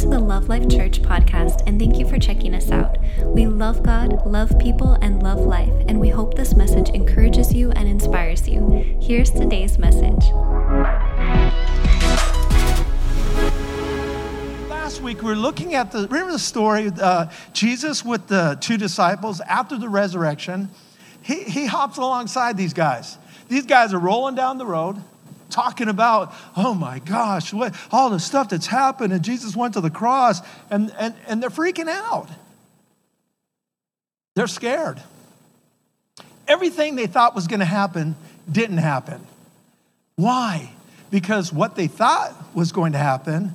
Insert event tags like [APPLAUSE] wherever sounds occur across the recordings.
to the Love Life Church podcast, and thank you for checking us out. We love God, love people, and love life, and we hope this message encourages you and inspires you. Here's today's message. Last week we were looking at the remember the story uh, Jesus with the two disciples after the resurrection. He, he hops alongside these guys. These guys are rolling down the road talking about, oh my gosh, what, all the stuff that's happened, and Jesus went to the cross, and, and, and they're freaking out. They're scared. Everything they thought was going to happen didn't happen. Why? Because what they thought was going to happen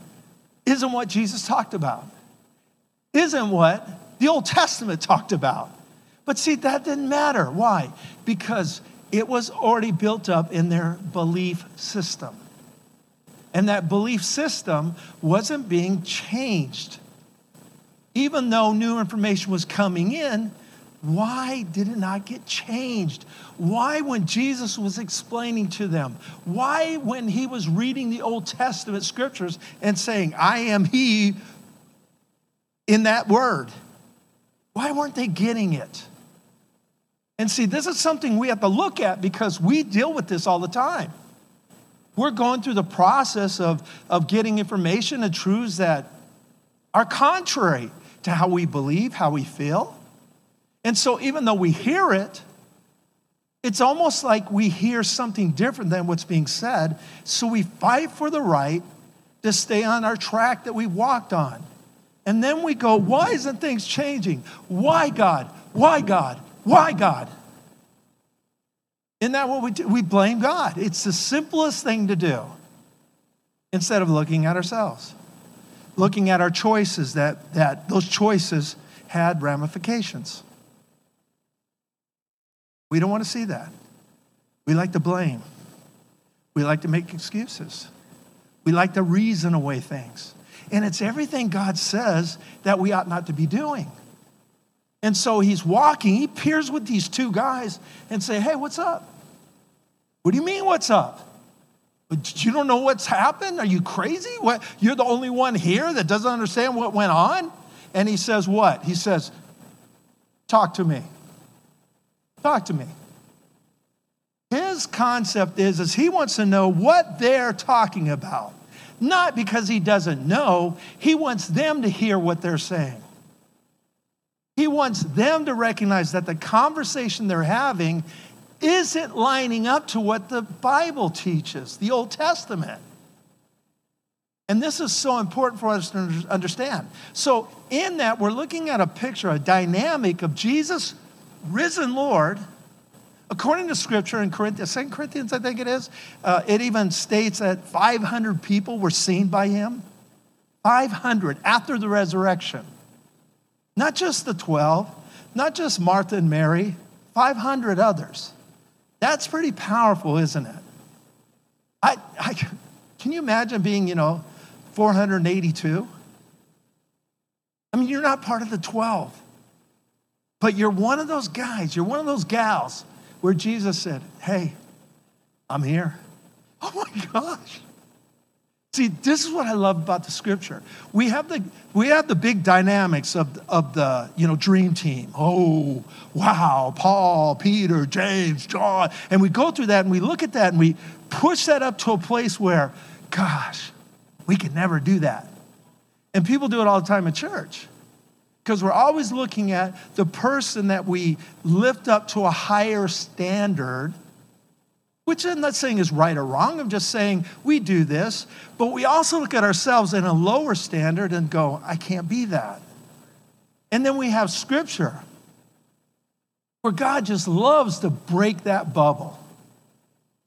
isn't what Jesus talked about, isn't what the Old Testament talked about. But see, that didn't matter. Why? Because it was already built up in their belief system. And that belief system wasn't being changed. Even though new information was coming in, why did it not get changed? Why, when Jesus was explaining to them, why, when he was reading the Old Testament scriptures and saying, I am he in that word, why weren't they getting it? And see, this is something we have to look at because we deal with this all the time. We're going through the process of, of getting information and truths that are contrary to how we believe, how we feel. And so, even though we hear it, it's almost like we hear something different than what's being said. So, we fight for the right to stay on our track that we walked on. And then we go, why isn't things changing? Why, God? Why, God? Why God? Isn't that what we do? We blame God. It's the simplest thing to do instead of looking at ourselves, looking at our choices, that, that those choices had ramifications. We don't want to see that. We like to blame. We like to make excuses. We like to reason away things. And it's everything God says that we ought not to be doing. And so he's walking, he peers with these two guys and say, "Hey, what's up?" What do you mean what's up? You don't know what's happened? Are you crazy? What? You're the only one here that doesn't understand what went on? And he says what? He says, "Talk to me. Talk to me." His concept is, is he wants to know what they're talking about. Not because he doesn't know, he wants them to hear what they're saying. He wants them to recognize that the conversation they're having isn't lining up to what the Bible teaches, the Old Testament. And this is so important for us to understand. So, in that, we're looking at a picture, a dynamic of Jesus, risen Lord. According to scripture in Corinthians, 2 Corinthians, I think it is, uh, it even states that 500 people were seen by him. 500 after the resurrection. Not just the 12, not just Martha and Mary, 500 others. That's pretty powerful, isn't it? I, I, can you imagine being, you know, 482? I mean, you're not part of the 12, but you're one of those guys, you're one of those gals where Jesus said, Hey, I'm here. Oh my gosh. See, this is what I love about the scripture. We have the, we have the big dynamics of, of the you know, dream team. Oh, wow, Paul, Peter, James, John. And we go through that and we look at that and we push that up to a place where, gosh, we could never do that. And people do it all the time in church because we're always looking at the person that we lift up to a higher standard which I'm not saying is right or wrong. I'm just saying we do this. But we also look at ourselves in a lower standard and go, I can't be that. And then we have scripture where God just loves to break that bubble.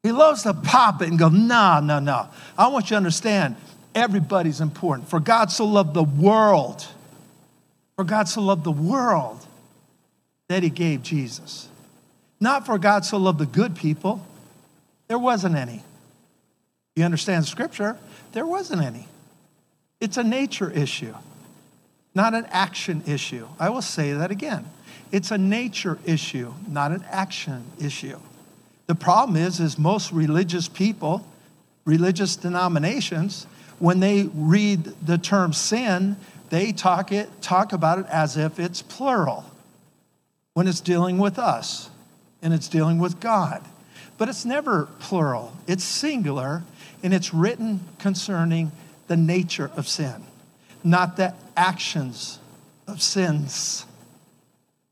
He loves to pop it and go, no, no, no. I want you to understand everybody's important. For God so loved the world, for God so loved the world that he gave Jesus. Not for God so loved the good people, there wasn't any. You understand scripture? There wasn't any. It's a nature issue, not an action issue. I will say that again. It's a nature issue, not an action issue. The problem is, is most religious people, religious denominations, when they read the term sin, they talk, it, talk about it as if it's plural when it's dealing with us and it's dealing with God. But it's never plural, it's singular, and it's written concerning the nature of sin, not the actions of sins.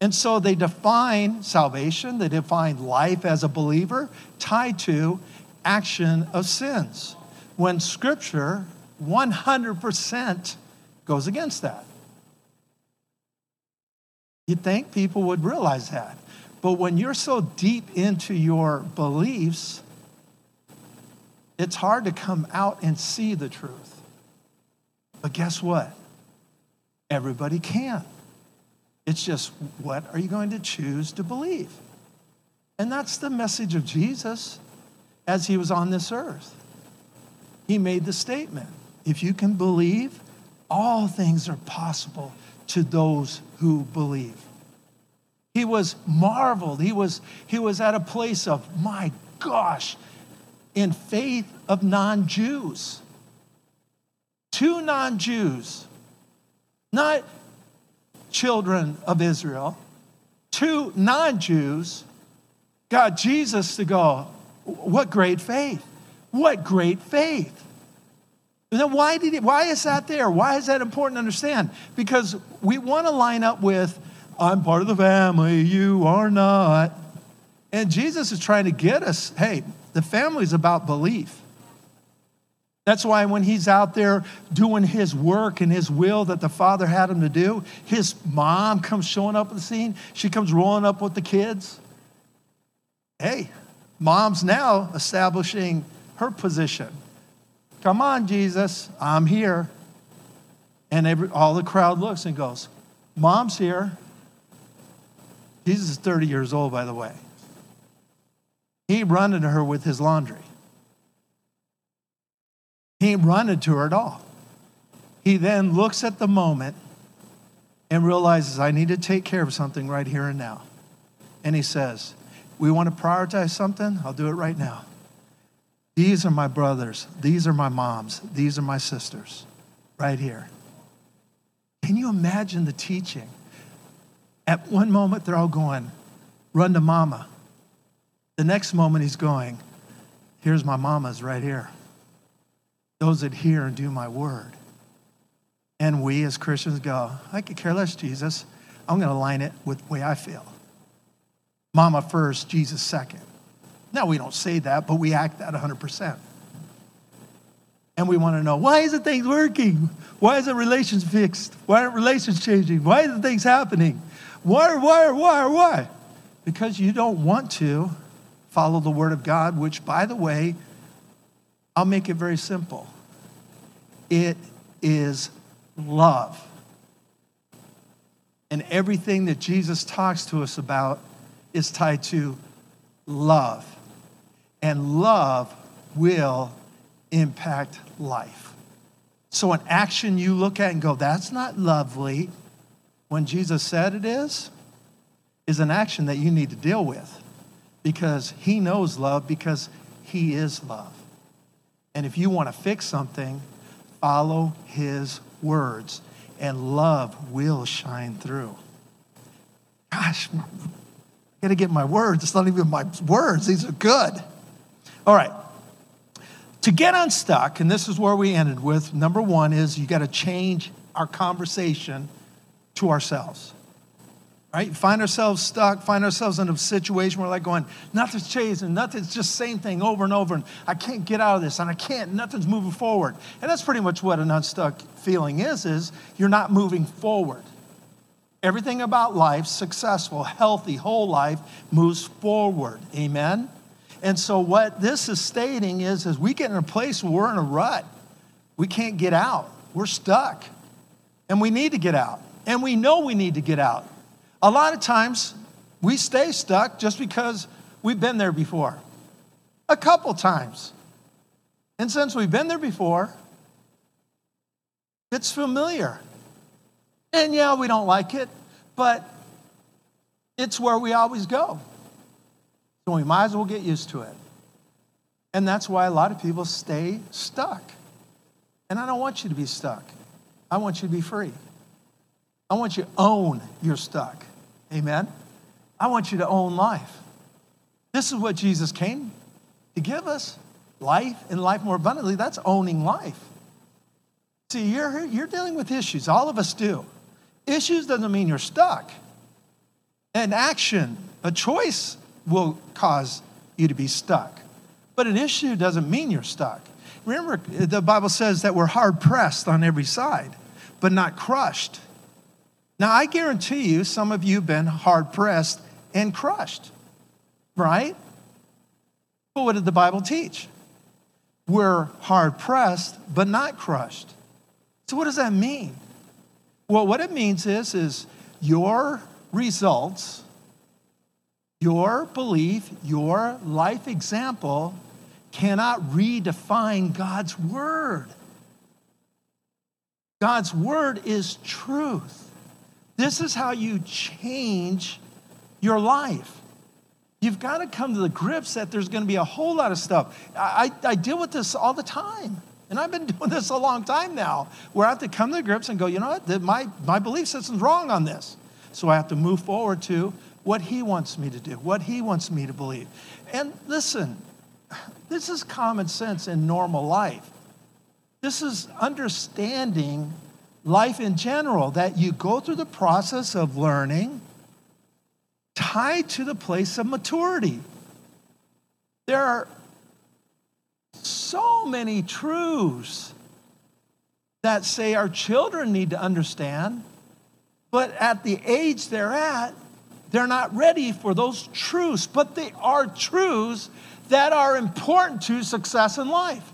And so they define salvation, they define life as a believer tied to action of sins. When scripture 100% goes against that. You'd think people would realize that. But when you're so deep into your beliefs, it's hard to come out and see the truth. But guess what? Everybody can. It's just what are you going to choose to believe? And that's the message of Jesus as he was on this earth. He made the statement if you can believe, all things are possible to those who believe. He was marveled. He was, he was at a place of, my gosh, in faith of non Jews. Two non Jews, not children of Israel, two non Jews got Jesus to go, What great faith! What great faith! And then why did he, why is that there? Why is that important to understand? Because we want to line up with, I'm part of the family, you are not. And Jesus is trying to get us, hey, the family is about belief. That's why when he's out there doing his work and his will that the father had him to do, his mom comes showing up at the scene. She comes rolling up with the kids. Hey, mom's now establishing her position. Come on, Jesus, I'm here. And every, all the crowd looks and goes, Mom's here. Jesus is 30 years old, by the way. He ain't running to her with his laundry. He ain't running to her at all. He then looks at the moment and realizes, I need to take care of something right here and now. And he says, We want to prioritize something? I'll do it right now. These are my brothers. These are my moms. These are my sisters, right here. Can you imagine the teaching? At one moment, they're all going, run to mama. The next moment, he's going, here's my mamas right here. Those that hear and do my word. And we as Christians go, I could care less, Jesus. I'm going to line it with the way I feel. Mama first, Jesus second. Now, we don't say that, but we act that 100%. And we want to know why isn't things working? Why isn't relations fixed? Why aren't relations changing? Why isn't things happening? Why, why, why, why? Because you don't want to follow the word of God, which, by the way, I'll make it very simple. It is love. And everything that Jesus talks to us about is tied to love and love will impact life. So, an action you look at and go, that's not lovely, when Jesus said it is, is an action that you need to deal with because He knows love because He is love. And if you want to fix something, follow His words, and love will shine through. Gosh, I got to get my words. It's not even my words, these are good. All right. To get unstuck, and this is where we ended with number one is you got to change our conversation to ourselves. Right? Find ourselves stuck, find ourselves in a situation where we're like going, nothing's changing, nothing's just same thing over and over, and I can't get out of this, and I can't, nothing's moving forward. And that's pretty much what an unstuck feeling is, is you're not moving forward. Everything about life, successful, healthy, whole life, moves forward. Amen? And so what this is stating is, is we get in a place where we're in a rut. We can't get out. We're stuck. And we need to get out. And we know we need to get out. A lot of times we stay stuck just because we've been there before. A couple times. And since we've been there before, it's familiar. And yeah, we don't like it, but it's where we always go. So we might as well get used to it. And that's why a lot of people stay stuck. And I don't want you to be stuck. I want you to be free. I want you to own you're stuck. Amen? I want you to own life. This is what Jesus came to give us life and life more abundantly. That's owning life. See, you're, you're dealing with issues. All of us do. Issues doesn't mean you're stuck. An action, a choice will cause you to be stuck. But an issue doesn't mean you're stuck. Remember, the Bible says that we're hard pressed on every side, but not crushed. Now, I guarantee you, some of you have been hard pressed and crushed, right? But what did the Bible teach? We're hard pressed, but not crushed. So, what does that mean? Well, what it means is, is your results, your belief, your life example cannot redefine God's word. God's word is truth. This is how you change your life. You've got to come to the grips that there's going to be a whole lot of stuff. I, I, deal with this all the time. And I've been [LAUGHS] doing this a long time now, where I have to come to the grips and go, you know what, my, my belief system's wrong on this. So I have to move forward to what he wants me to do, what he wants me to believe. And listen, [SIGHS] this is common sense in normal life. This is understanding life in general, that you go through the process of learning tied to the place of maturity. There are so many truths that say our children need to understand, but at the age they're at, they're not ready for those truths, but they are truths that are important to success in life.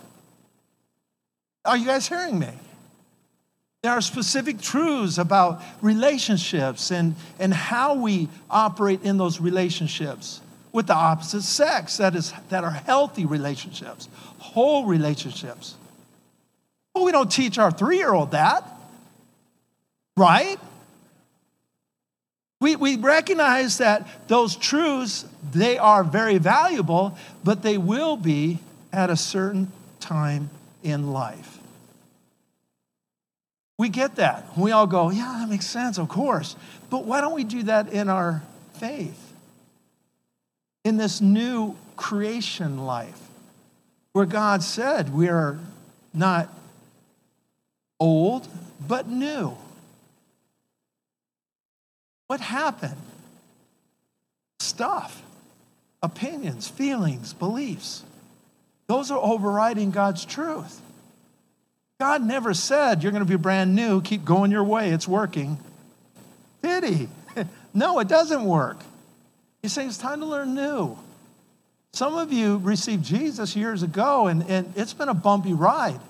Are you guys hearing me? There are specific truths about relationships and, and how we operate in those relationships with the opposite sex that, is, that are healthy relationships, whole relationships. Well, we don't teach our three year old that, right? We, we recognize that those truths, they are very valuable, but they will be at a certain time in life. We get that. We all go, yeah, that makes sense, of course. But why don't we do that in our faith? In this new creation life, where God said we are not old, but new. What happened? Stuff, opinions, feelings, beliefs. Those are overriding God's truth. God never said you're going to be brand new, keep going your way, it's working. Did he? [LAUGHS] no, it doesn't work. He's saying it's time to learn new. Some of you received Jesus years ago, and, and it's been a bumpy ride.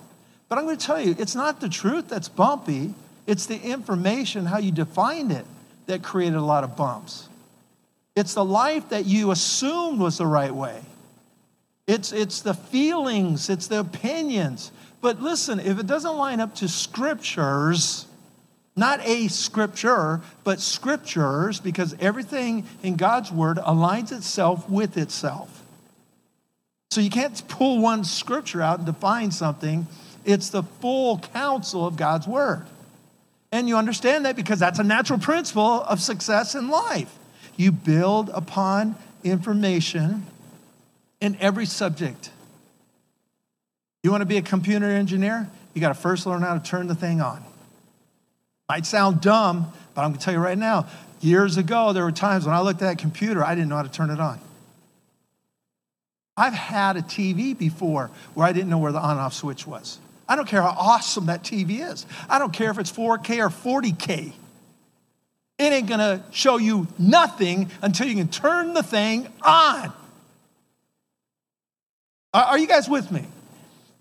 But I'm going to tell you, it's not the truth that's bumpy, it's the information, how you defined it, that created a lot of bumps. It's the life that you assumed was the right way. It's, it's the feelings, it's the opinions. But listen, if it doesn't line up to scriptures, not a scripture, but scriptures, because everything in God's word aligns itself with itself. So you can't pull one scripture out and define something. It's the full counsel of God's word. And you understand that because that's a natural principle of success in life. You build upon information in every subject. You want to be a computer engineer? You got to first learn how to turn the thing on. Might sound dumb, but I'm going to tell you right now years ago, there were times when I looked at that computer, I didn't know how to turn it on. I've had a TV before where I didn't know where the on off switch was. I don't care how awesome that TV is. I don't care if it's 4K or 40K. It ain't gonna show you nothing until you can turn the thing on. Are you guys with me?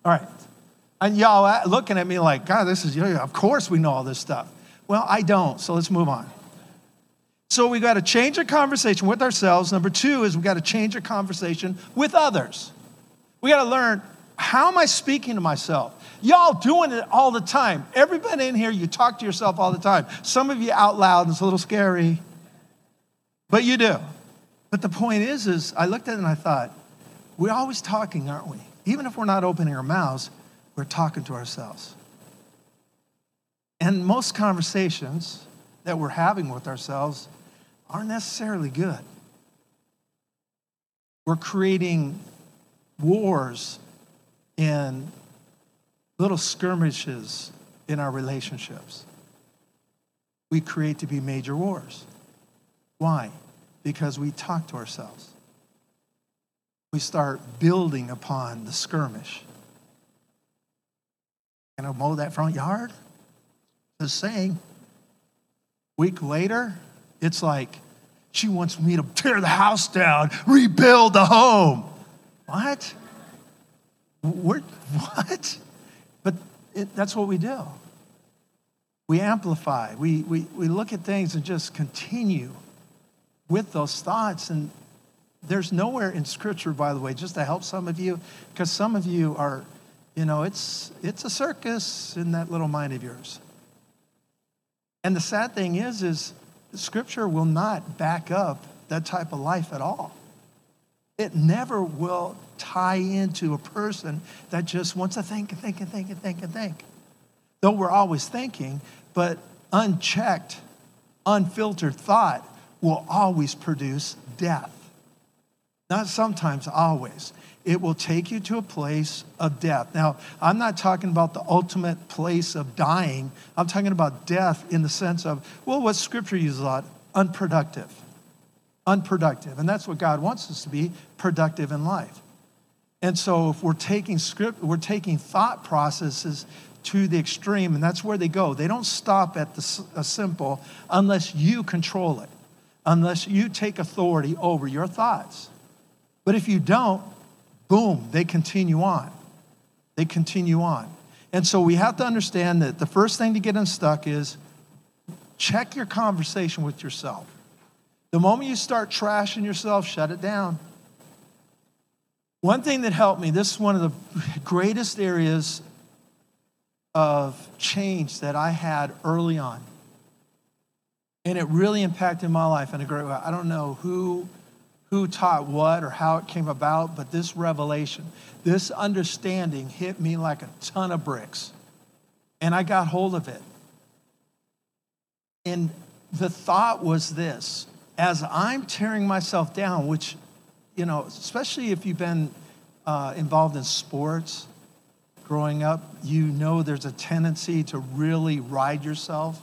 All right. And y'all looking at me like, God, this is, of course we know all this stuff. Well, I don't, so let's move on. So we got to change our conversation with ourselves. Number two is we got to change our conversation with others. We got to learn how am I speaking to myself? Y'all doing it all the time. Everybody in here, you talk to yourself all the time. Some of you out loud, it's a little scary, but you do. But the point is, is I looked at it and I thought, we're always talking, aren't we? Even if we're not opening our mouths, we're talking to ourselves. And most conversations that we're having with ourselves aren't necessarily good. We're creating wars and little skirmishes in our relationships. We create to be major wars. Why? Because we talk to ourselves. We start building upon the skirmish. Can I mow that front yard? Just saying. Week later, it's like, she wants me to tear the house down, rebuild the home. What? We're, what? But it, that's what we do. We amplify. We, we, we look at things and just continue with those thoughts. And there's nowhere in Scripture, by the way, just to help some of you, because some of you are, you know, it's, it's a circus in that little mind of yours. And the sad thing is, is Scripture will not back up that type of life at all. It never will tie into a person that just wants to think and think and think and think and think. Though we're always thinking, but unchecked, unfiltered thought will always produce death. Not sometimes, always. It will take you to a place of death. Now, I'm not talking about the ultimate place of dying. I'm talking about death in the sense of, well, what scripture uses a lot unproductive. Unproductive. And that's what God wants us to be productive in life. And so if we're taking script, we're taking thought processes to the extreme, and that's where they go. They don't stop at the a simple unless you control it, unless you take authority over your thoughts. But if you don't, boom, they continue on. They continue on. And so we have to understand that the first thing to get unstuck is check your conversation with yourself. The moment you start trashing yourself, shut it down. One thing that helped me, this is one of the [LAUGHS] greatest areas of change that I had early on. And it really impacted my life in a great way. I don't know who who taught what or how it came about, but this revelation, this understanding hit me like a ton of bricks. And I got hold of it. And the thought was this as I'm tearing myself down, which, you know, especially if you've been uh, involved in sports growing up, you know there's a tendency to really ride yourself.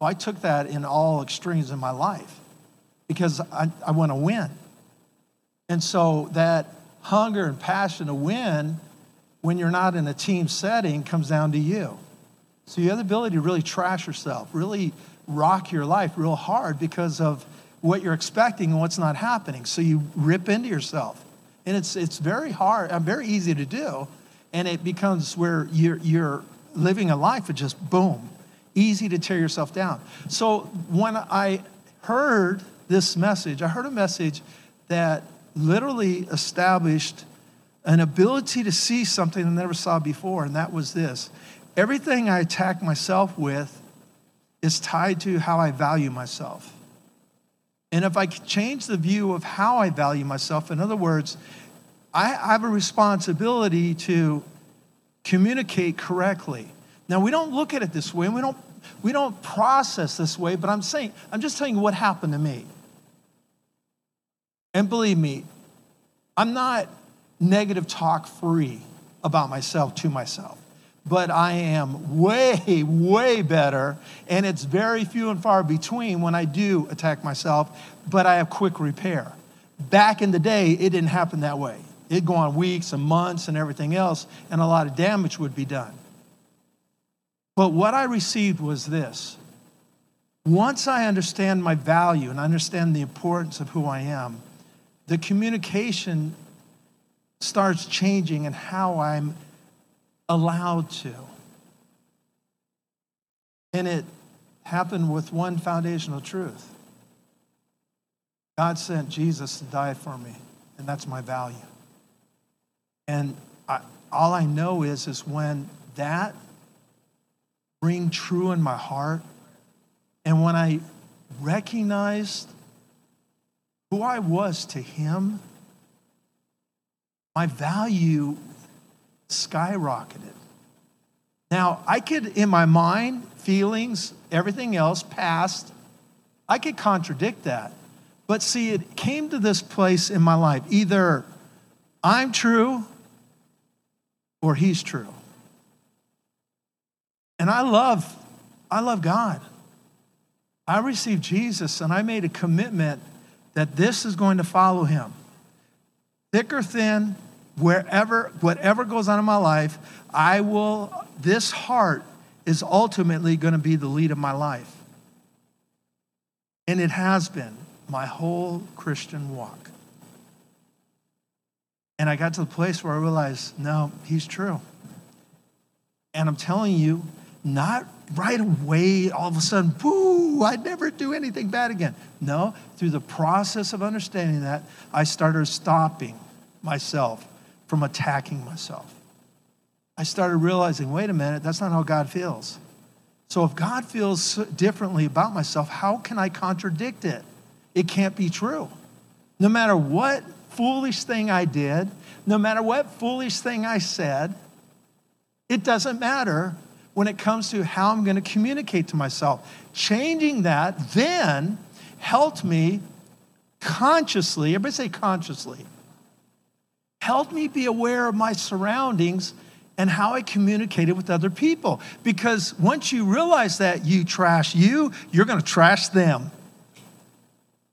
Well, I took that in all extremes in my life because I, I want to win. And so that hunger and passion to win when you're not in a team setting comes down to you. So you have the ability to really trash yourself, really rock your life real hard because of what you're expecting and what's not happening. So you rip into yourself. And it's, it's very hard, uh, very easy to do. And it becomes where you're, you're living a life of just boom, easy to tear yourself down. So when I heard this message, I heard a message that literally established an ability to see something I never saw before, and that was this. Everything I attack myself with is tied to how I value myself. And if I change the view of how I value myself, in other words, I have a responsibility to communicate correctly. Now, we don't look at it this way, and we don't, we don't process this way, but I'm saying, I'm just telling you what happened to me. And believe me, I'm not negative talk free about myself to myself, but I am way, way better. And it's very few and far between when I do attack myself, but I have quick repair. Back in the day, it didn't happen that way. It'd go on weeks and months and everything else, and a lot of damage would be done. But what I received was this once I understand my value and understand the importance of who I am, the communication starts changing and how I'm allowed to. And it happened with one foundational truth God sent Jesus to die for me, and that's my value. And I, all I know is, is when that ring true in my heart, and when I recognized who I was to him, my value skyrocketed. Now, I could, in my mind, feelings, everything else, past, I could contradict that. But see, it came to this place in my life either I'm true or he's true. And I love, I love God. I received Jesus and I made a commitment that this is going to follow him. Thick or thin, wherever, whatever goes on in my life, I will, this heart is ultimately going to be the lead of my life. And it has been my whole Christian walk. And I got to the place where I realized, no, he's true. And I'm telling you, not right away, all of a sudden, boo, I'd never do anything bad again. No, through the process of understanding that, I started stopping myself from attacking myself. I started realizing, wait a minute, that's not how God feels. So if God feels differently about myself, how can I contradict it? It can't be true. No matter what foolish thing I did, no matter what foolish thing I said, it doesn't matter when it comes to how I'm going to communicate to myself. Changing that then helped me consciously, everybody say consciously, helped me be aware of my surroundings and how I communicated with other people. Because once you realize that you trash you, you're going to trash them.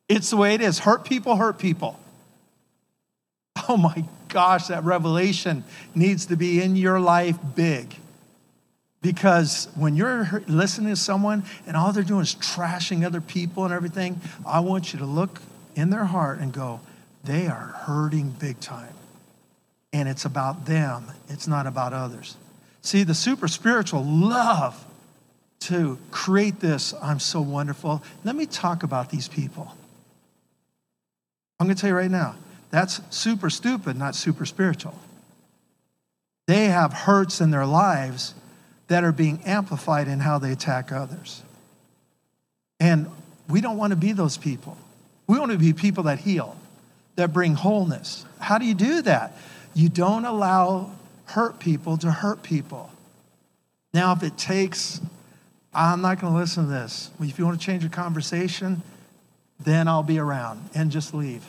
It's the way it is. Hurt people hurt people. Oh my gosh, that revelation needs to be in your life big. Because when you're listening to someone and all they're doing is trashing other people and everything, I want you to look in their heart and go, they are hurting big time. And it's about them, it's not about others. See, the super spiritual love to create this. I'm so wonderful. Let me talk about these people. I'm going to tell you right now that's super stupid, not super spiritual. They have hurts in their lives that are being amplified in how they attack others. And we don't want to be those people. We want to be people that heal, that bring wholeness. How do you do that? You don't allow hurt people to hurt people. Now, if it takes, I'm not going to listen to this. If you want to change the conversation, then I'll be around and just leave.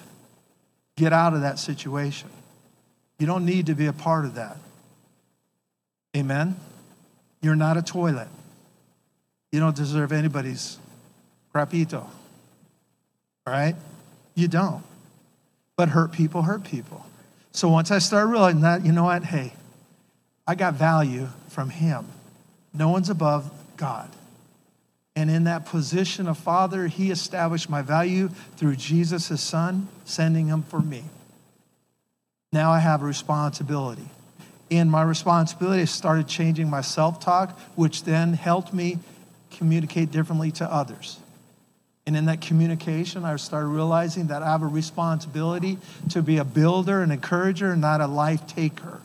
Get out of that situation. You don't need to be a part of that. Amen? You're not a toilet. You don't deserve anybody's crapito. All right? You don't. But hurt people hurt people. So once I started realizing that, you know what? Hey, I got value from Him. No one's above God. And in that position of Father, He established my value through Jesus, His Son, sending Him for me. Now I have a responsibility in my responsibility, started changing my self talk, which then helped me communicate differently to others. And in that communication, I started realizing that I have a responsibility to be a builder, an encourager, and not a life taker.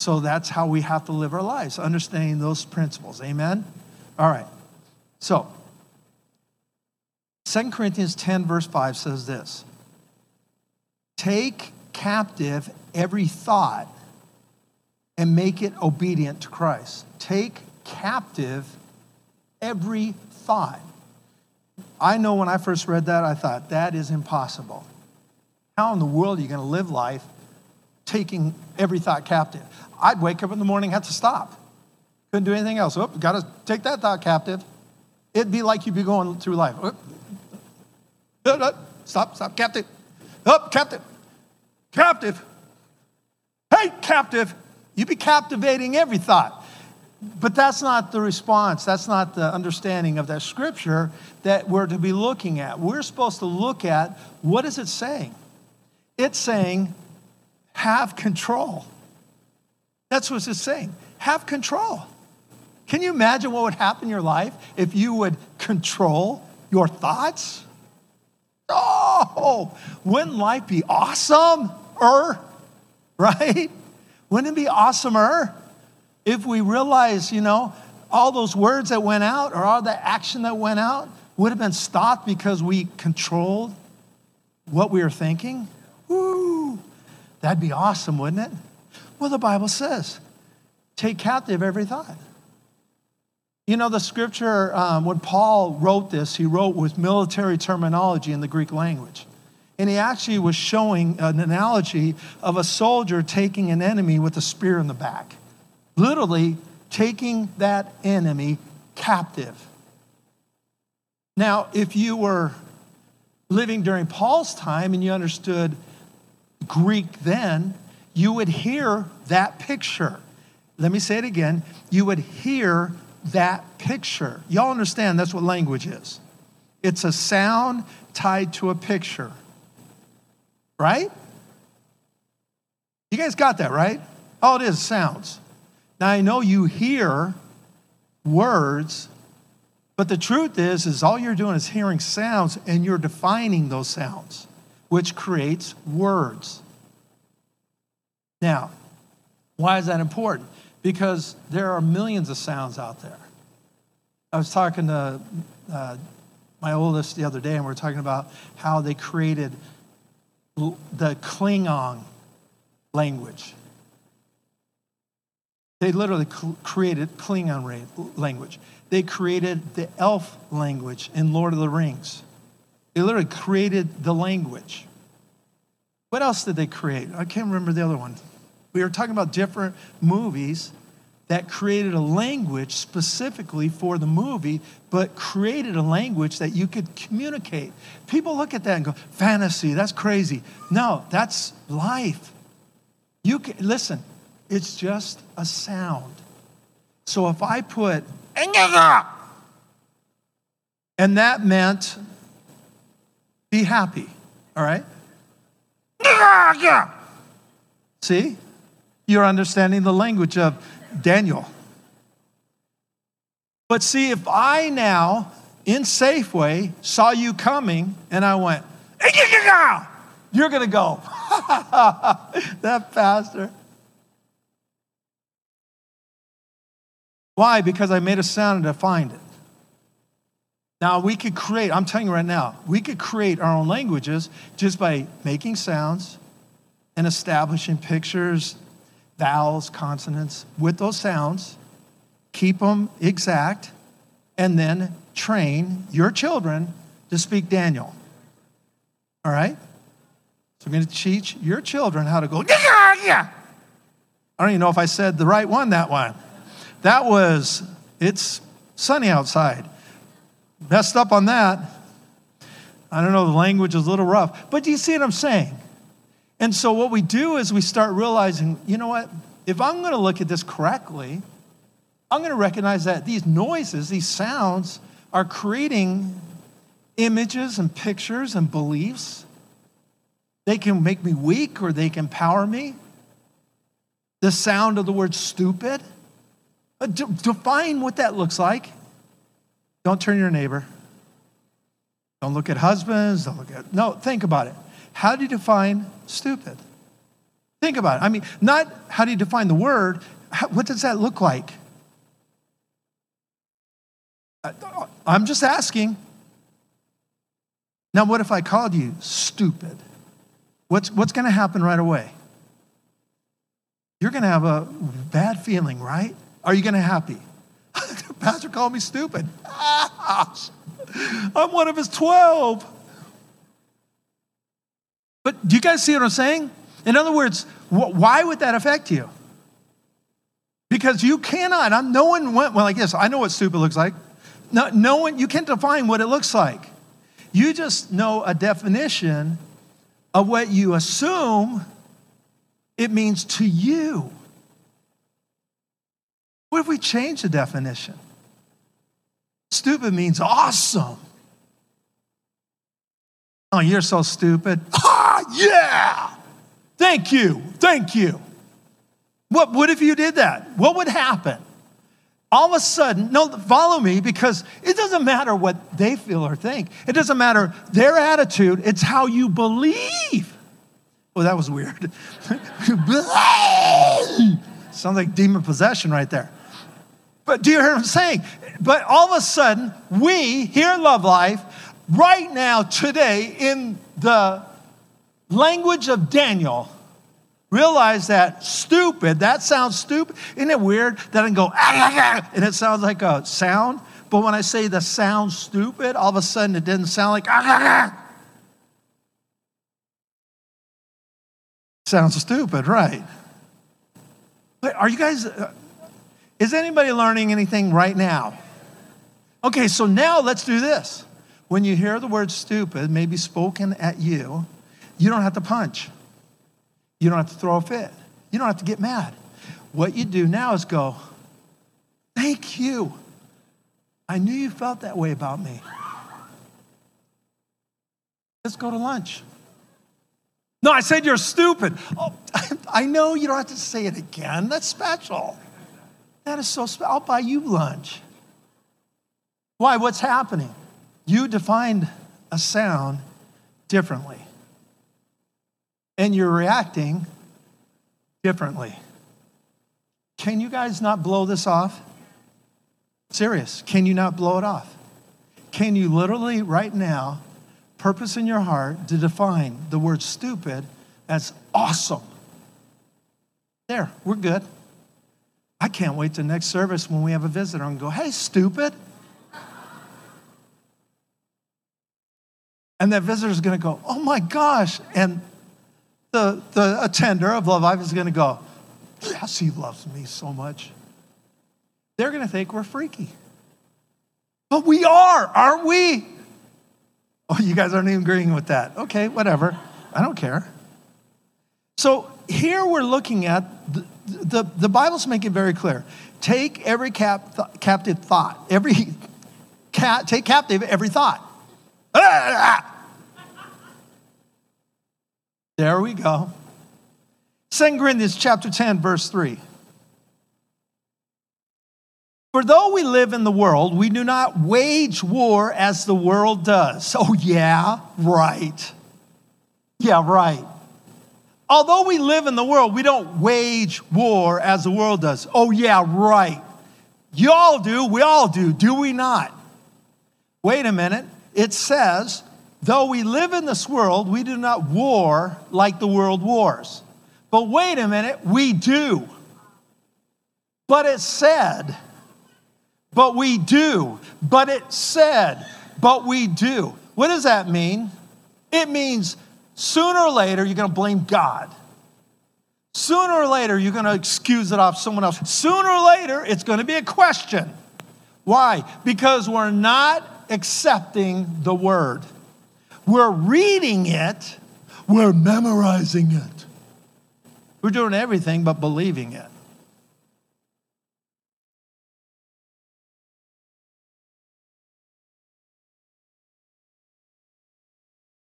So that's how we have to live our lives, understanding those principles. Amen? All right. So, 2 Corinthians 10, verse 5 says this Take captive every thought and make it obedient to Christ. Take captive every thought. I know when I first read that, I thought, that is impossible. How in the world are you going to live life taking every thought captive? I'd wake up in the morning, have to stop. Couldn't do anything else. Oh, got to take that thought captive. It'd be like you'd be going through life. Oh, stop, stop, captive. Up, captive. Captive. Hey, captive. you'd be captivating every thought. But that's not the response. That's not the understanding of that scripture that we're to be looking at. We're supposed to look at what is it saying? It's saying, have control. That's what it's saying. Have control. Can you imagine what would happen in your life if you would control your thoughts? Oh, wouldn't life be awesome? Er, [LAUGHS] right? Wouldn't it be awesomer if we realized, you know, all those words that went out or all the action that went out would have been stopped because we controlled what we were thinking? Woo! That'd be awesome, wouldn't it? Well, the Bible says, take captive every thought. You know, the scripture, um, when Paul wrote this, he wrote with military terminology in the Greek language. And he actually was showing an analogy of a soldier taking an enemy with a spear in the back, literally taking that enemy captive. Now, if you were living during Paul's time and you understood Greek then, you would hear that picture. Let me say it again. You would hear that picture. Y'all understand that's what language is it's a sound tied to a picture, right? You guys got that, right? All it is sounds. Now I know you hear words, but the truth is, is all you're doing is hearing sounds and you're defining those sounds, which creates words. Now, why is that important? because there are millions of sounds out there. I was talking to uh, my oldest the other day, and we were talking about how they created the Klingon language. They literally created Klingon language. They created the elf language in Lord of the Rings. They literally created the language. What else did they create? I can't remember the other one. We were talking about different movies that created a language specifically for the movie, but created a language that you could communicate. People look at that and go, fantasy, that's crazy. No, that's life. You can, listen, it's just a sound. So if I put, and that meant be happy, all right? See? You're understanding the language of Daniel. But see, if I now in Safeway saw you coming and I went, you're going to go. [LAUGHS] that pastor. Why? Because I made a sound to find it. Now, we could create, I'm telling you right now, we could create our own languages just by making sounds and establishing pictures, vowels, consonants with those sounds, keep them exact, and then train your children to speak Daniel. All right? So I'm going to teach your children how to go, yeah, yeah. I don't even know if I said the right one that one. That was, it's sunny outside. Messed up on that. I don't know, the language is a little rough. But do you see what I'm saying? And so what we do is we start realizing, you know what? If I'm going to look at this correctly, I'm going to recognize that these noises, these sounds, are creating images and pictures and beliefs. They can make me weak or they can empower me. The sound of the word stupid. Uh, define what that looks like. Don't turn your neighbor. Don't look at husbands. Don't look at. No, think about it. How do you define stupid? Think about it. I mean, not how do you define the word, how, what does that look like? Uh, I'm just asking. Now, what if I called you stupid? What's, what's going to happen right away? You're going to have a bad feeling, right? Are you going to happy? [LAUGHS] Pastor called me stupid. [LAUGHS] I'm one of his 12. But do you guys see what I'm saying? In other words, wh- why would that affect you? Because you cannot. I'm, no one went well like this. I know what stupid looks like. No, no one. You can't define what it looks like. You just know a definition of what you assume it means to you. What if we change the definition? Stupid means awesome. Oh, you're so stupid. [LAUGHS] Ah, yeah. Thank you. Thank you. What, what if you did that? What would happen? All of a sudden, no, follow me because it doesn't matter what they feel or think. It doesn't matter their attitude, it's how you believe. Oh, that was weird. [LAUGHS] Sounds like demon possession right there. But do you hear what I'm saying? But all of a sudden, we here in Love Life right now, today, in the language of Daniel, Realize that stupid, that sounds stupid. Isn't it weird that I can go, ah, and it sounds like a sound? But when I say the sound stupid, all of a sudden it didn't sound like, ah. Sounds stupid, right? But are you guys, uh, is anybody learning anything right now? Okay, so now let's do this. When you hear the word stupid, maybe spoken at you, you don't have to punch. You don't have to throw a fit. You don't have to get mad. What you do now is go, Thank you. I knew you felt that way about me. Let's go to lunch. No, I said you're stupid. Oh, [LAUGHS] I know you don't have to say it again. That's special. That is so special. I'll buy you lunch. Why? What's happening? You defined a sound differently and you're reacting differently. Can you guys not blow this off? Serious. Can you not blow it off? Can you literally, right now, purpose in your heart to define the word stupid as awesome? There, we're good. I can't wait to next service when we have a visitor and go, hey, stupid. And that visitor is going to go, oh my gosh. And the, the attender of Love Life is going to go, Yes, he loves me so much. They're going to think we're freaky. But we are, aren't we? Oh, you guys aren't even agreeing with that. Okay, whatever. I don't care. So here we're looking at the, the, the Bible's making it very clear. Take every cap, th- captive thought, every [LAUGHS] cat, take captive every thought. [LAUGHS] There we go. 2 Corinthians chapter 10, verse 3. For though we live in the world, we do not wage war as the world does. [LAUGHS] Oh, yeah, right. Yeah, right. Although we live in the world, we don't wage war as the world does. Oh, yeah, right. You all do, we all do, do we not? Wait a minute. It says, Though we live in this world, we do not war like the world wars. But wait a minute, we do. But it said, but we do. But it said, but we do. What does that mean? It means sooner or later you're going to blame God. Sooner or later you're going to excuse it off someone else. Sooner or later it's going to be a question. Why? Because we're not accepting the word. We're reading it, we're memorizing it. We're doing everything but believing it.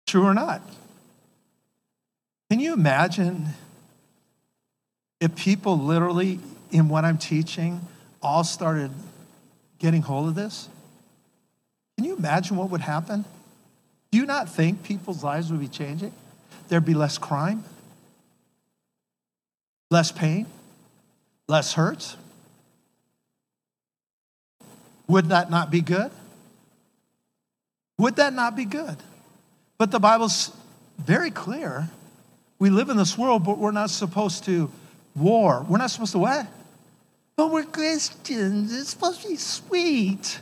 True or not? Can you imagine if people literally, in what I'm teaching, all started getting hold of this? Can you imagine what would happen? Do you not think people's lives would be changing? There'd be less crime, less pain, less hurts. Would that not be good? Would that not be good? But the Bible's very clear. We live in this world, but we're not supposed to war. We're not supposed to what? But we're Christians. It's supposed to be sweet.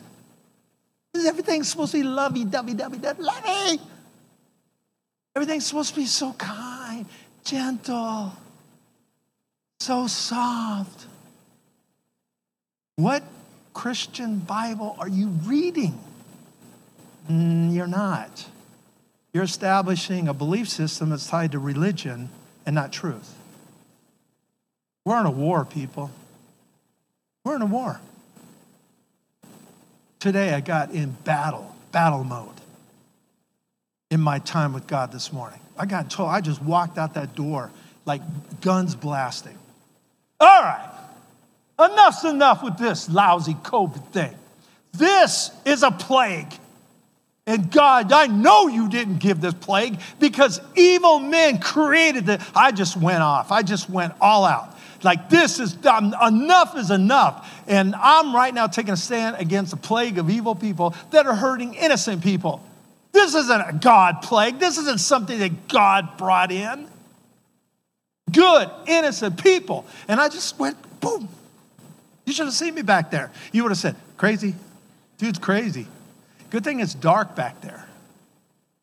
Everything's supposed to be lovey, dovey, dovey, dovey, lovey. Everything's supposed to be so kind, gentle, so soft. What Christian Bible are you reading? Mm, you're not. You're establishing a belief system that's tied to religion and not truth. We're in a war, people. We're in a war. Today I got in battle, battle mode in my time with God this morning. I got told, I just walked out that door like guns blasting. All right, enough's enough with this lousy COVID thing. This is a plague. And God, I know you didn't give this plague because evil men created it. I just went off. I just went all out. Like, this is um, enough is enough. And I'm right now taking a stand against a plague of evil people that are hurting innocent people. This isn't a God plague. This isn't something that God brought in. good, innocent people. And I just went, boom. You should have seen me back there. You would have said, crazy. Dude's crazy. Good thing it's dark back there.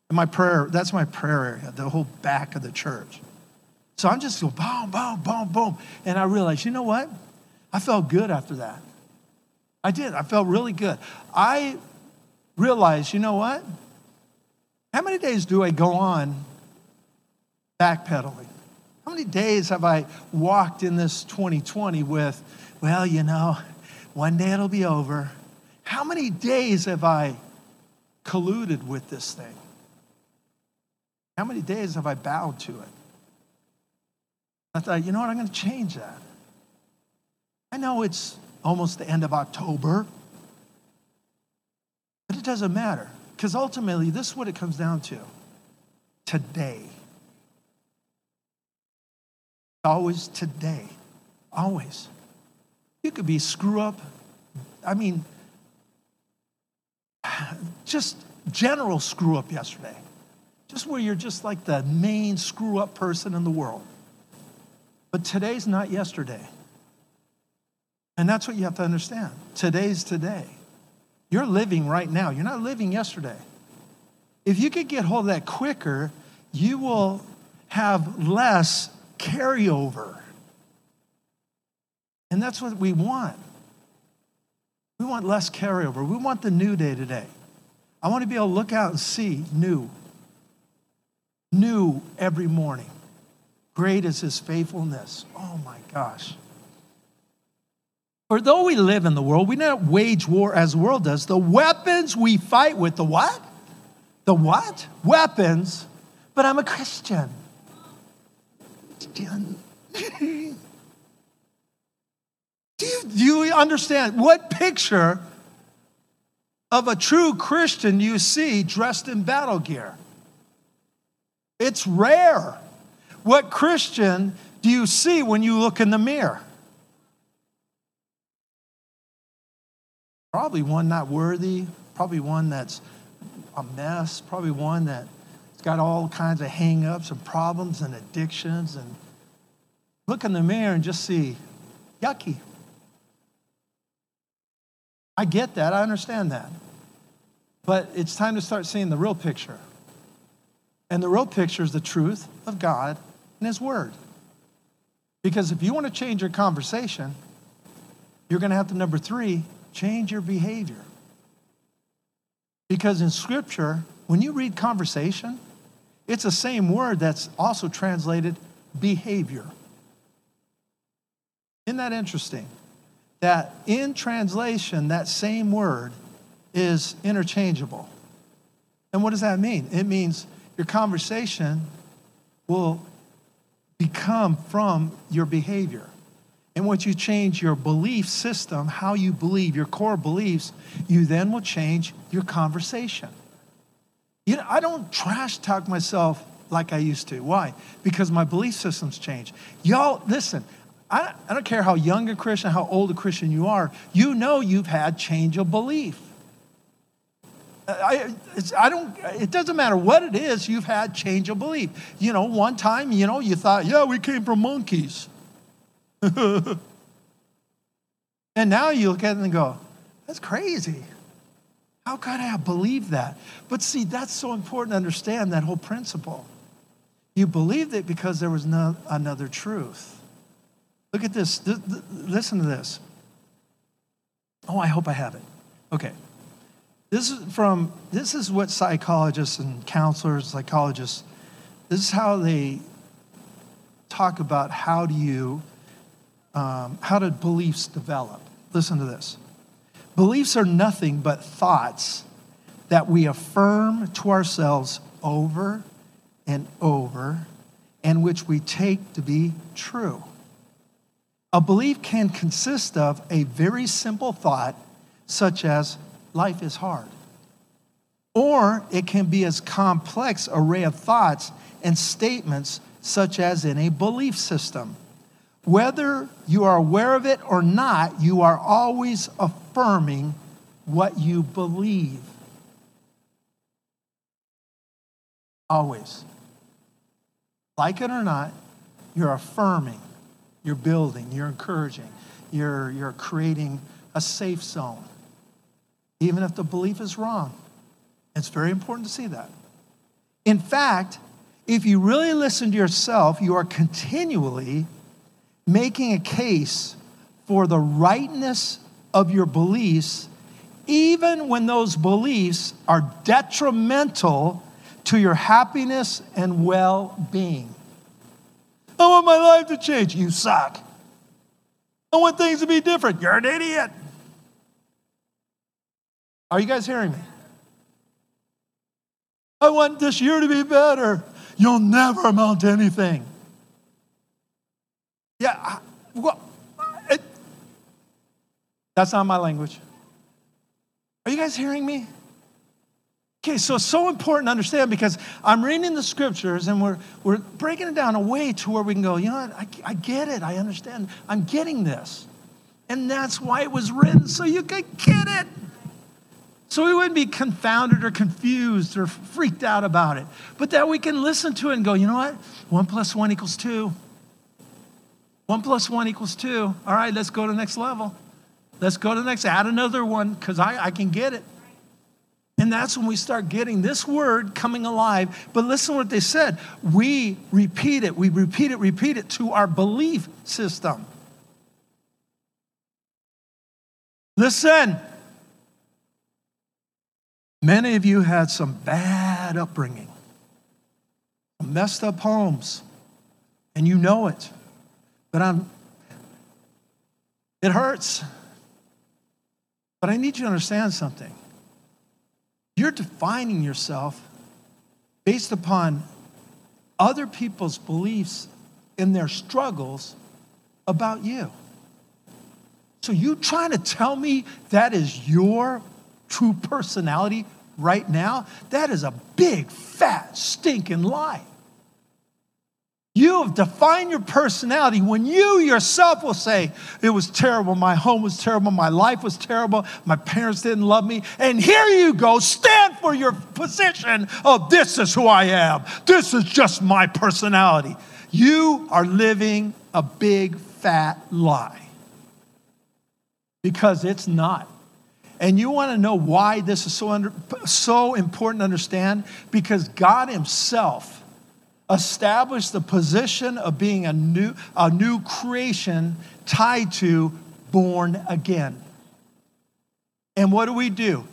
And my prayer, that's my prayer area, the whole back of the church. So I'm just going boom, boom, boom, boom. And I realized, you know what? I felt good after that. I did. I felt really good. I realized, you know what? How many days do I go on backpedaling? How many days have I walked in this 2020 with, well, you know, one day it'll be over? How many days have I colluded with this thing? How many days have I bowed to it? I thought, you know what, I'm going to change that. I know it's almost the end of October, but it doesn't matter because ultimately, this is what it comes down to today. Always today. Always. You could be screw up. I mean, [SIGHS] just general screw up yesterday. Just where you're just like the main screw up person in the world. But today's not yesterday. And that's what you have to understand. Today's today. You're living right now. You're not living yesterday. If you could get hold of that quicker, you will have less carryover. And that's what we want. We want less carryover. We want the new day today. I want to be able to look out and see new. New every morning. Great is his faithfulness. Oh my gosh. For though we live in the world, we do not wage war as the world does. The weapons we fight with, the what? The what? Weapons. But I'm a Christian. [LAUGHS] do, you, do you understand what picture of a true Christian you see dressed in battle gear? It's rare. What Christian do you see when you look in the mirror? Probably one not worthy, probably one that's a mess, probably one that's got all kinds of hang-ups and problems and addictions and look in the mirror and just see yucky. I get that, I understand that. But it's time to start seeing the real picture. And the real picture is the truth of God and His Word. Because if you want to change your conversation, you're going to have to, number three, change your behavior. Because in Scripture, when you read conversation, it's the same word that's also translated behavior. Isn't that interesting? That in translation, that same word is interchangeable. And what does that mean? It means your conversation will become from your behavior. And once you change your belief system, how you believe, your core beliefs, you then will change your conversation. You know, I don't trash talk myself like I used to. Why? Because my belief system's changed. Y'all, listen, I, I don't care how young a Christian, how old a Christian you are, you know you've had change of belief. I, I don't, it doesn't matter what it is, you've had change of belief. You know, one time, you know, you thought, yeah, we came from monkeys. [LAUGHS] and now you look at it and go, that's crazy. How could I have believed that? But see, that's so important to understand that whole principle. You believed it because there was no, another truth. Look at this. Listen to this. Oh, I hope I have it. Okay. This is from this is what psychologists and counselors, psychologists, this is how they talk about how do you um, how do beliefs develop? Listen to this. Beliefs are nothing but thoughts that we affirm to ourselves over and over and which we take to be true. A belief can consist of a very simple thought, such as, life is hard. Or it can be as complex array of thoughts and statements, such as in a belief system. Whether you are aware of it or not, you are always affirming what you believe. Always. Like it or not, you're affirming, you're building, you're encouraging, you're, you're creating a safe zone, even if the belief is wrong. It's very important to see that. In fact, if you really listen to yourself, you are continually making a case for the rightness of your beliefs, even when those beliefs are detrimental to your happiness and well being. I want my life to change. You suck. I want things to be different. You're an idiot. Are you guys hearing me? I want this year to be better. You'll never amount to anything. Yeah, well, it, that's not my language. Are you guys hearing me? Okay, so it's so important to understand because I'm reading the scriptures and we're, we're breaking it down a way to where we can go, you know what, I, I get it, I understand, I'm getting this. And that's why it was written, so you could get it. So we wouldn't be confounded or confused or freaked out about it, but that we can listen to it and go, you know what? One plus one equals two. One plus one equals two. All right, let's go to the next level. Let's go to the next, add another one because I, I can get it. And that's when we start getting this word coming alive. But listen what they said. We repeat it, we repeat it, repeat it to our belief system. Listen, Many of you had some bad upbringing, messed up homes, and you know it. But I'm, it hurts. But I need you to understand something. You're defining yourself based upon other people's beliefs in their struggles about you. So you trying to tell me that is your true personality right now, that is a big, fat, stinking lie. You have defined your personality when you yourself will say, It was terrible, my home was terrible, my life was terrible, my parents didn't love me. And here you go, stand for your position of this is who I am, this is just my personality. You are living a big, fat lie because it's not. And you want to know why this is so, under, so important to understand? Because God Himself established the position of being a new, a new creation tied to born again. And what do we do?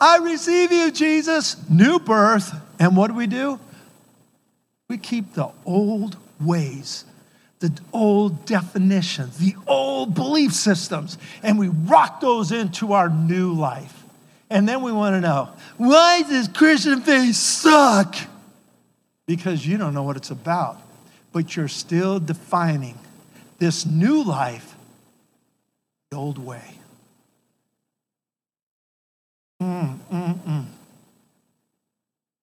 I receive you, Jesus, new birth. And what do we do? We keep the old ways the old definitions, the old belief systems, and we rock those into our new life. And then we want to know why does Christian faith suck? Because you don't know what it's about, but you're still defining this new life the old way. Mm, mm, mm.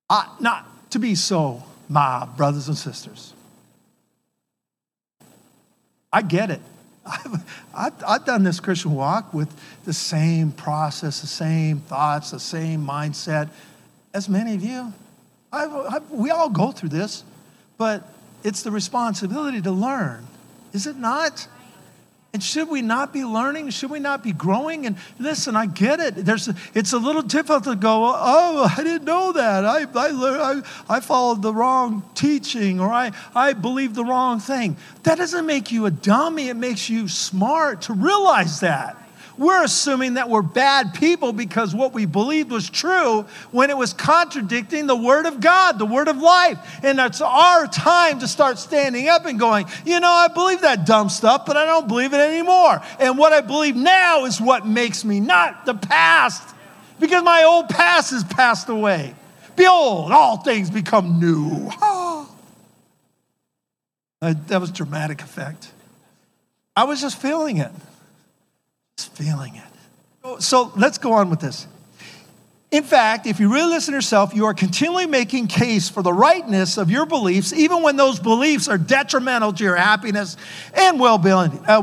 Uh, not to be so, my brothers and sisters. I get it. [LAUGHS] I've, I've, I've, done this Christian walk with the same process, the same thoughts, the same mindset as many of you. I've, we all go through this, but it's the responsibility to learn, is it not? And should we not be learning? Should we not be growing? And listen, I get it. There's, it's a little difficult to go, oh, I didn't know that. I, I, I, I followed the wrong teaching or I, I believed the wrong thing. That doesn't make you a dummy. It makes you smart to realize that. We're assuming that we're bad people because what we believed was true when it was contradicting the Word of God, the Word of life. And it's our time to start standing up and going, you know, I believe that dumb stuff, but I don't believe it anymore. And what I believe now is what makes me, not the past, because my old past has passed away. Behold, all things become new. [SIGHS] that was dramatic effect. I was just feeling it feeling it. So let's go on with this. In fact, if you really listen to yourself, you are continually making case for the rightness of your beliefs, even when those beliefs are detrimental to your happiness and well-being. Uh.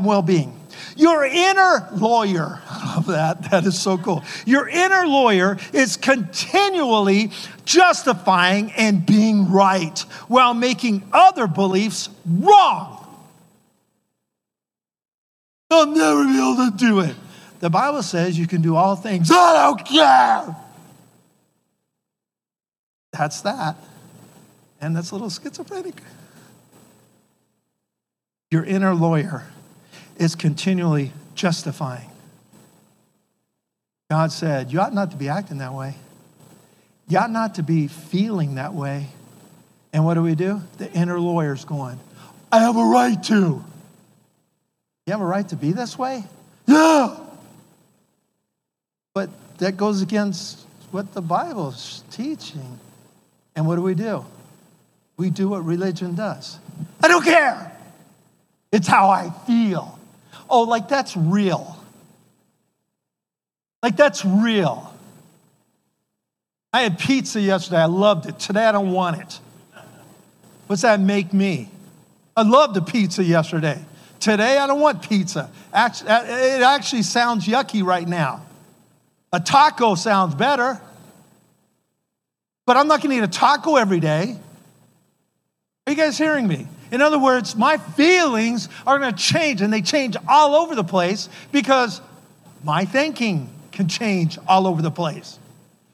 Your inner lawyer, [LAUGHS] I love that, that is so cool. Your inner lawyer is continually justifying and being right while making other beliefs wrong. I'll never be able to do it. The Bible says you can do all things. I don't care. That's that. And that's a little schizophrenic. Your inner lawyer is continually justifying. God said, You ought not to be acting that way. You ought not to be feeling that way. And what do we do? The inner lawyer's going, I have a right to. You have a right to be this way? Yeah. But that goes against what the Bible's teaching. And what do we do? We do what religion does. I don't care. It's how I feel. Oh, like that's real. Like that's real. I had pizza yesterday. I loved it. Today I don't want it. What's that make me? I loved the pizza yesterday. Today I don't want pizza. Actually, uh, it actually sounds yucky right now. A taco sounds better, but I'm not going to eat a taco every day. Are you guys hearing me? In other words, my feelings are going to change, and they change all over the place because my thinking can change all over the place.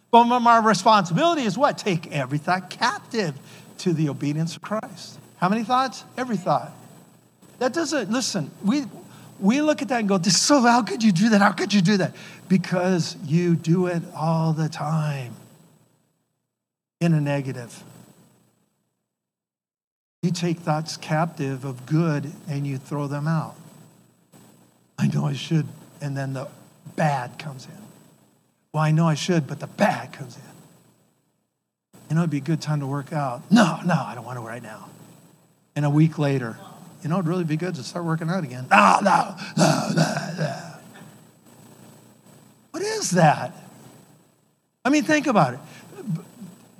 But my responsibility is what? Take every thought captive to the obedience of Christ. How many thoughts? Every thought. That doesn't, listen, we, we look at that and go, this is so, how could you do that? How could you do that? Because you do it all the time in a negative. You take thoughts captive of good and you throw them out. I know I should. And then the bad comes in. Well, I know I should, but the bad comes in. You know, it'd be a good time to work out. No, no, I don't want to right now. And a week later, you know, it'd really be good to start working out again. No, no, no, no, no. What is that? I mean, think about it.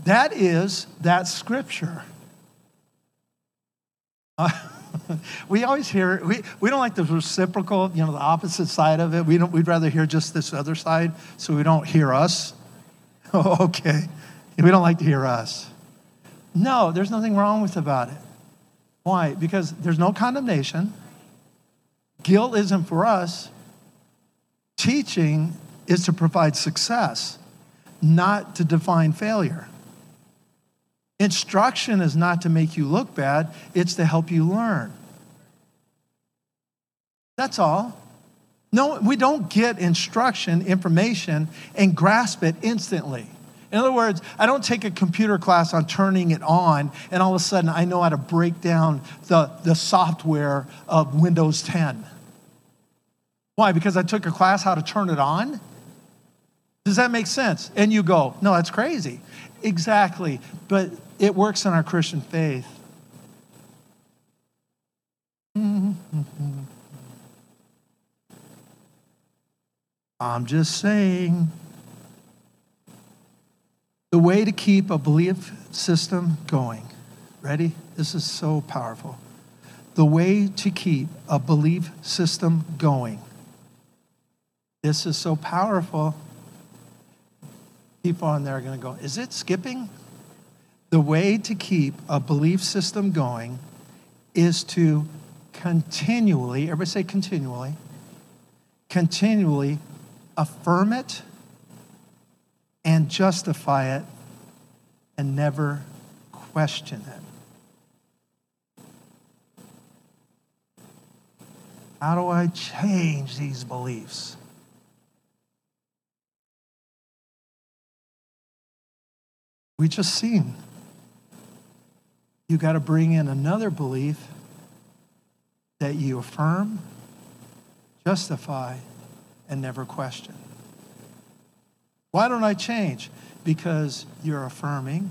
That is that scripture. Uh, [LAUGHS] we always hear, we, we don't like the reciprocal, you know, the opposite side of it. We don't, we'd rather hear just this other side so we don't hear us. [LAUGHS] Okay. We don't like to hear us. No, there's nothing wrong with about it. Why? Because there's no condemnation. Guilt isn't for us. Teaching is to provide success, not to define failure. Instruction is not to make you look bad, it's to help you learn. That's all. No, we don't get instruction, information, and grasp it instantly. In other words, I don't take a computer class on turning it on, and all of a sudden I know how to break down the, the software of Windows 10. Why? Because I took a class how to turn it on? Does that make sense? And you go, no, that's crazy. Exactly. But it works in our Christian faith. [LAUGHS] I'm just saying. The way to keep a belief system going, ready? This is so powerful. The way to keep a belief system going. This is so powerful. People on there are going to go, Is it skipping? The way to keep a belief system going is to continually, everybody say continually, continually affirm it and justify it and never question it. How do I change these beliefs? We just seen you got to bring in another belief that you affirm, justify, and never question. Why don't I change? Because you're affirming,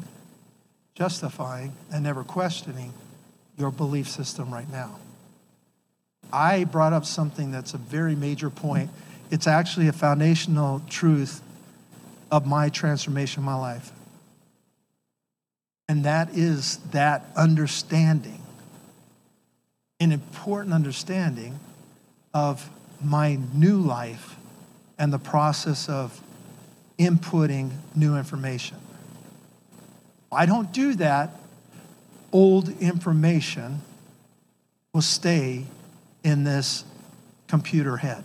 justifying, and never questioning your belief system right now. I brought up something that's a very major point. It's actually a foundational truth of my transformation in my life. And that is that understanding, an important understanding of my new life and the process of inputting new information. I don't do that, old information will stay in this computer head,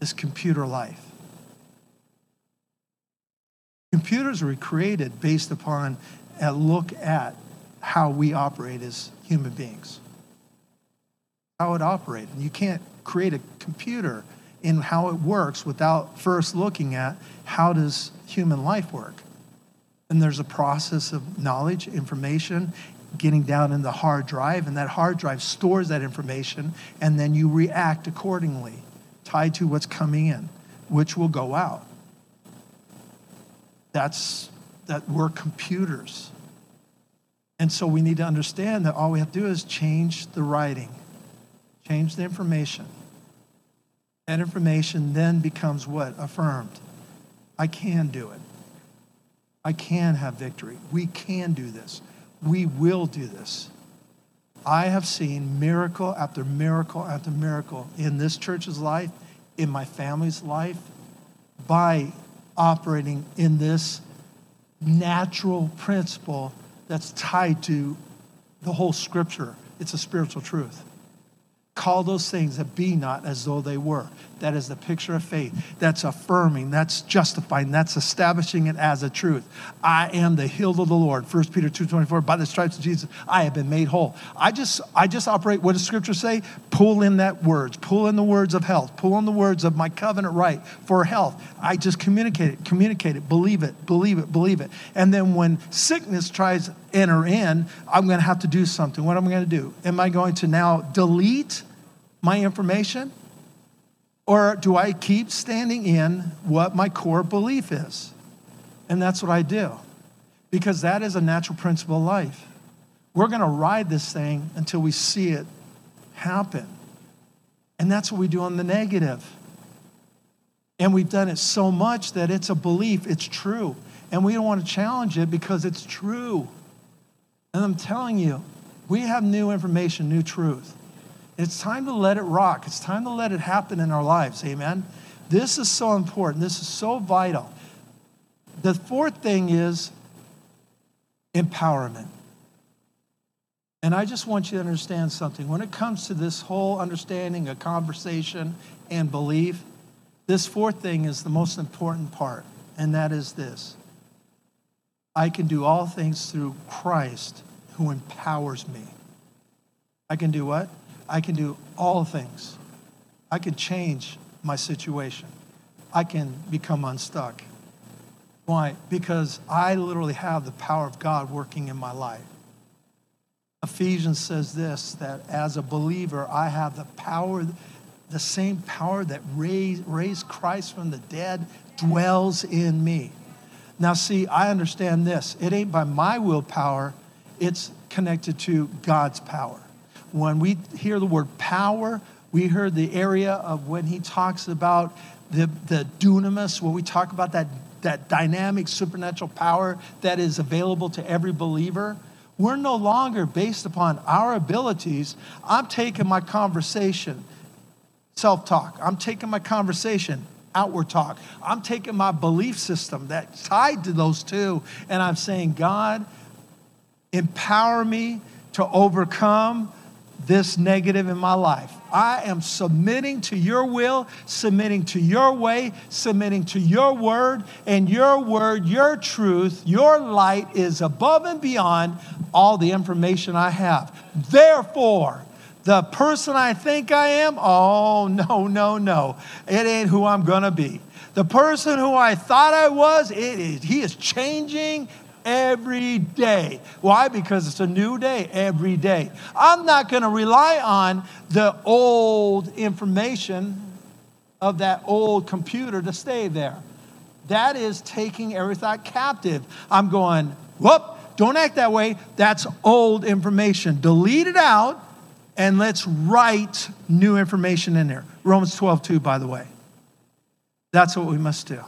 this computer life. Computers were created based upon a look at how we operate as human beings. How it operates. And you can't create a computer in how it works without first looking at how does human life work. And there's a process of knowledge, information, getting down in the hard drive, and that hard drive stores that information, and then you react accordingly, tied to what's coming in, which will go out. That's that we're computers. And so we need to understand that all we have to do is change the writing, change the information. That information then becomes what? Affirmed. I can do it. I can have victory. We can do this. We will do this. I have seen miracle after miracle after miracle in this church's life, in my family's life, by operating in this natural principle that's tied to the whole scripture. It's a spiritual truth. Call those things that be not as though they were. That is the picture of faith. That's affirming, that's justifying, that's establishing it as a truth. I am the healed of the Lord. 1 Peter 2.24, by the stripes of Jesus, I have been made whole. I just, I just operate, what does scripture say? Pull in that words, pull in the words of health, pull in the words of my covenant right for health. I just communicate it, communicate it, believe it, believe it, believe it. And then when sickness tries to enter in, I'm going to have to do something. What am I going to do? Am I going to now delete my information? Or do I keep standing in what my core belief is? And that's what I do. Because that is a natural principle of life. We're going to ride this thing until we see it happen. And that's what we do on the negative. And we've done it so much that it's a belief, it's true. And we don't want to challenge it because it's true. And I'm telling you, we have new information, new truth. It's time to let it rock. It's time to let it happen in our lives. Amen. This is so important. This is so vital. The fourth thing is empowerment. And I just want you to understand something. When it comes to this whole understanding of conversation and belief, this fourth thing is the most important part, and that is this I can do all things through Christ who empowers me. I can do what? I can do all things. I can change my situation. I can become unstuck. Why? Because I literally have the power of God working in my life. Ephesians says this that as a believer, I have the power, the same power that raised, raised Christ from the dead dwells in me. Now, see, I understand this. It ain't by my willpower, it's connected to God's power when we hear the word power, we heard the area of when he talks about the, the dunamis, when we talk about that, that dynamic supernatural power that is available to every believer. We're no longer based upon our abilities. I'm taking my conversation, self talk. I'm taking my conversation, outward talk. I'm taking my belief system that's tied to those two, and I'm saying, God, empower me to overcome this negative in my life. I am submitting to your will, submitting to your way, submitting to your word, and your word, your truth, your light is above and beyond all the information I have. Therefore, the person I think I am, oh, no, no, no. It ain't who I'm to be. The person who I thought I was, it is, he is changing every day. Why? Because it's a new day every day. I'm not going to rely on the old information of that old computer to stay there. That is taking every thought captive. I'm going, whoop, don't act that way. That's old information. Delete it out and let's write new information in there. Romans 12, 2, by the way. That's what we must do.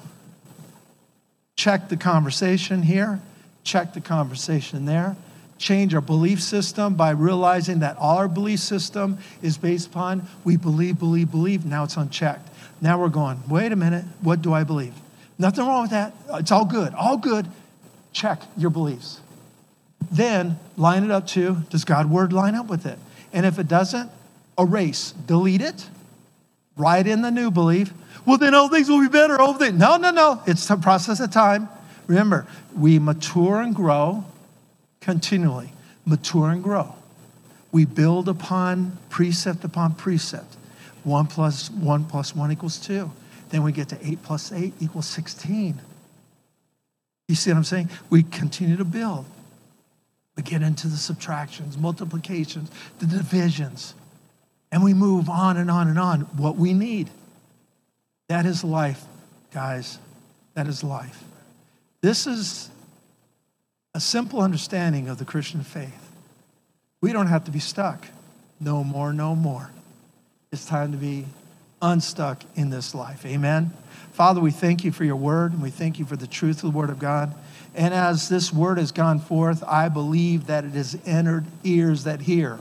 Check the conversation here check the conversation there. Change our belief system by realizing that all our belief system is based upon we believe, believe, believe. Now it's unchecked. Now we're going, wait a minute, what do I believe? Nothing wrong with that. It's all good, all good. Check your beliefs. Then line it up to does God's word line up with it? And if it doesn't, erase, delete it, write in the new belief. Well, then all things will be better. All things. No, no, no. It's a process of time. Remember, we mature and grow continually. Mature and grow. We build upon precept upon precept. One plus one plus one equals two. Then we get to eight plus eight equals 16. You see what I'm saying? We continue to build. We get into the subtractions, multiplications, the divisions, and we move on and on and on. What we need. That is life, guys. That is life. This is a simple understanding of the Christian faith. We don't have to be stuck. No more, no more. It's time to be unstuck in this life. Amen. Father, we thank you for your word and we thank you for the truth of the word of God. And as this word has gone forth, I believe that it has entered ears that hear,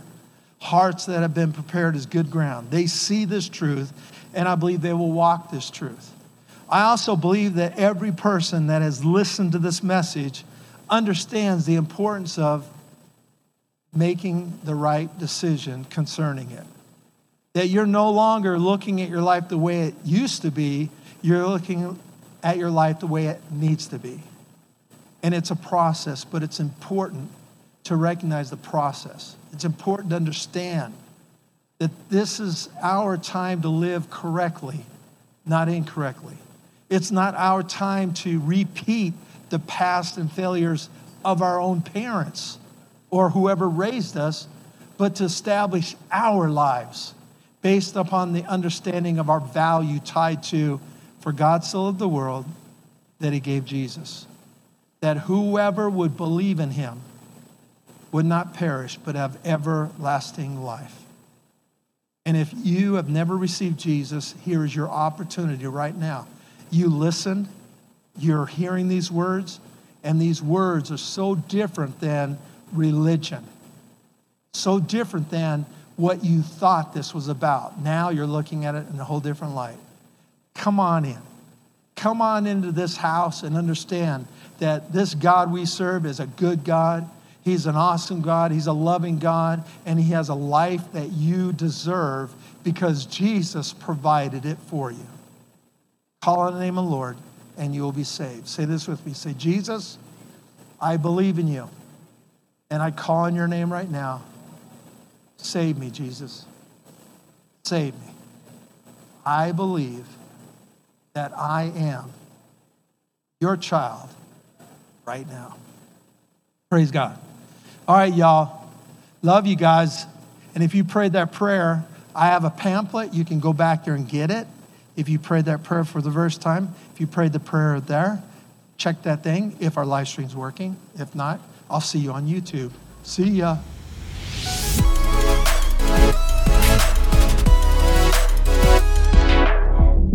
hearts that have been prepared as good ground. They see this truth, and I believe they will walk this truth. I also believe that every person that has listened to this message understands the importance of making the right decision concerning it. That you're no longer looking at your life the way it used to be, you're looking at your life the way it needs to be. And it's a process, but it's important to recognize the process. It's important to understand that this is our time to live correctly, not incorrectly. It's not our time to repeat the past and failures of our own parents or whoever raised us, but to establish our lives based upon the understanding of our value tied to, for God so loved the world that he gave Jesus that whoever would believe in him would not perish, but have everlasting life. And if you have never received Jesus, here is your opportunity right now. You listen, you're hearing these words, and these words are so different than religion, so different than what you thought this was about. Now you're looking at it in a whole different light. Come on in. Come on into this house and understand that this God we serve is a good God. He's an awesome God. He's a loving God. And He has a life that you deserve because Jesus provided it for you. Call on the name of the Lord and you will be saved. Say this with me. Say, Jesus, I believe in you. And I call on your name right now. Save me, Jesus. Save me. I believe that I am your child right now. Praise God. All right, y'all. Love you guys. And if you prayed that prayer, I have a pamphlet. You can go back there and get it. If you prayed that prayer for the first time, if you prayed the prayer there, check that thing if our live stream's working. If not, I'll see you on YouTube. See ya.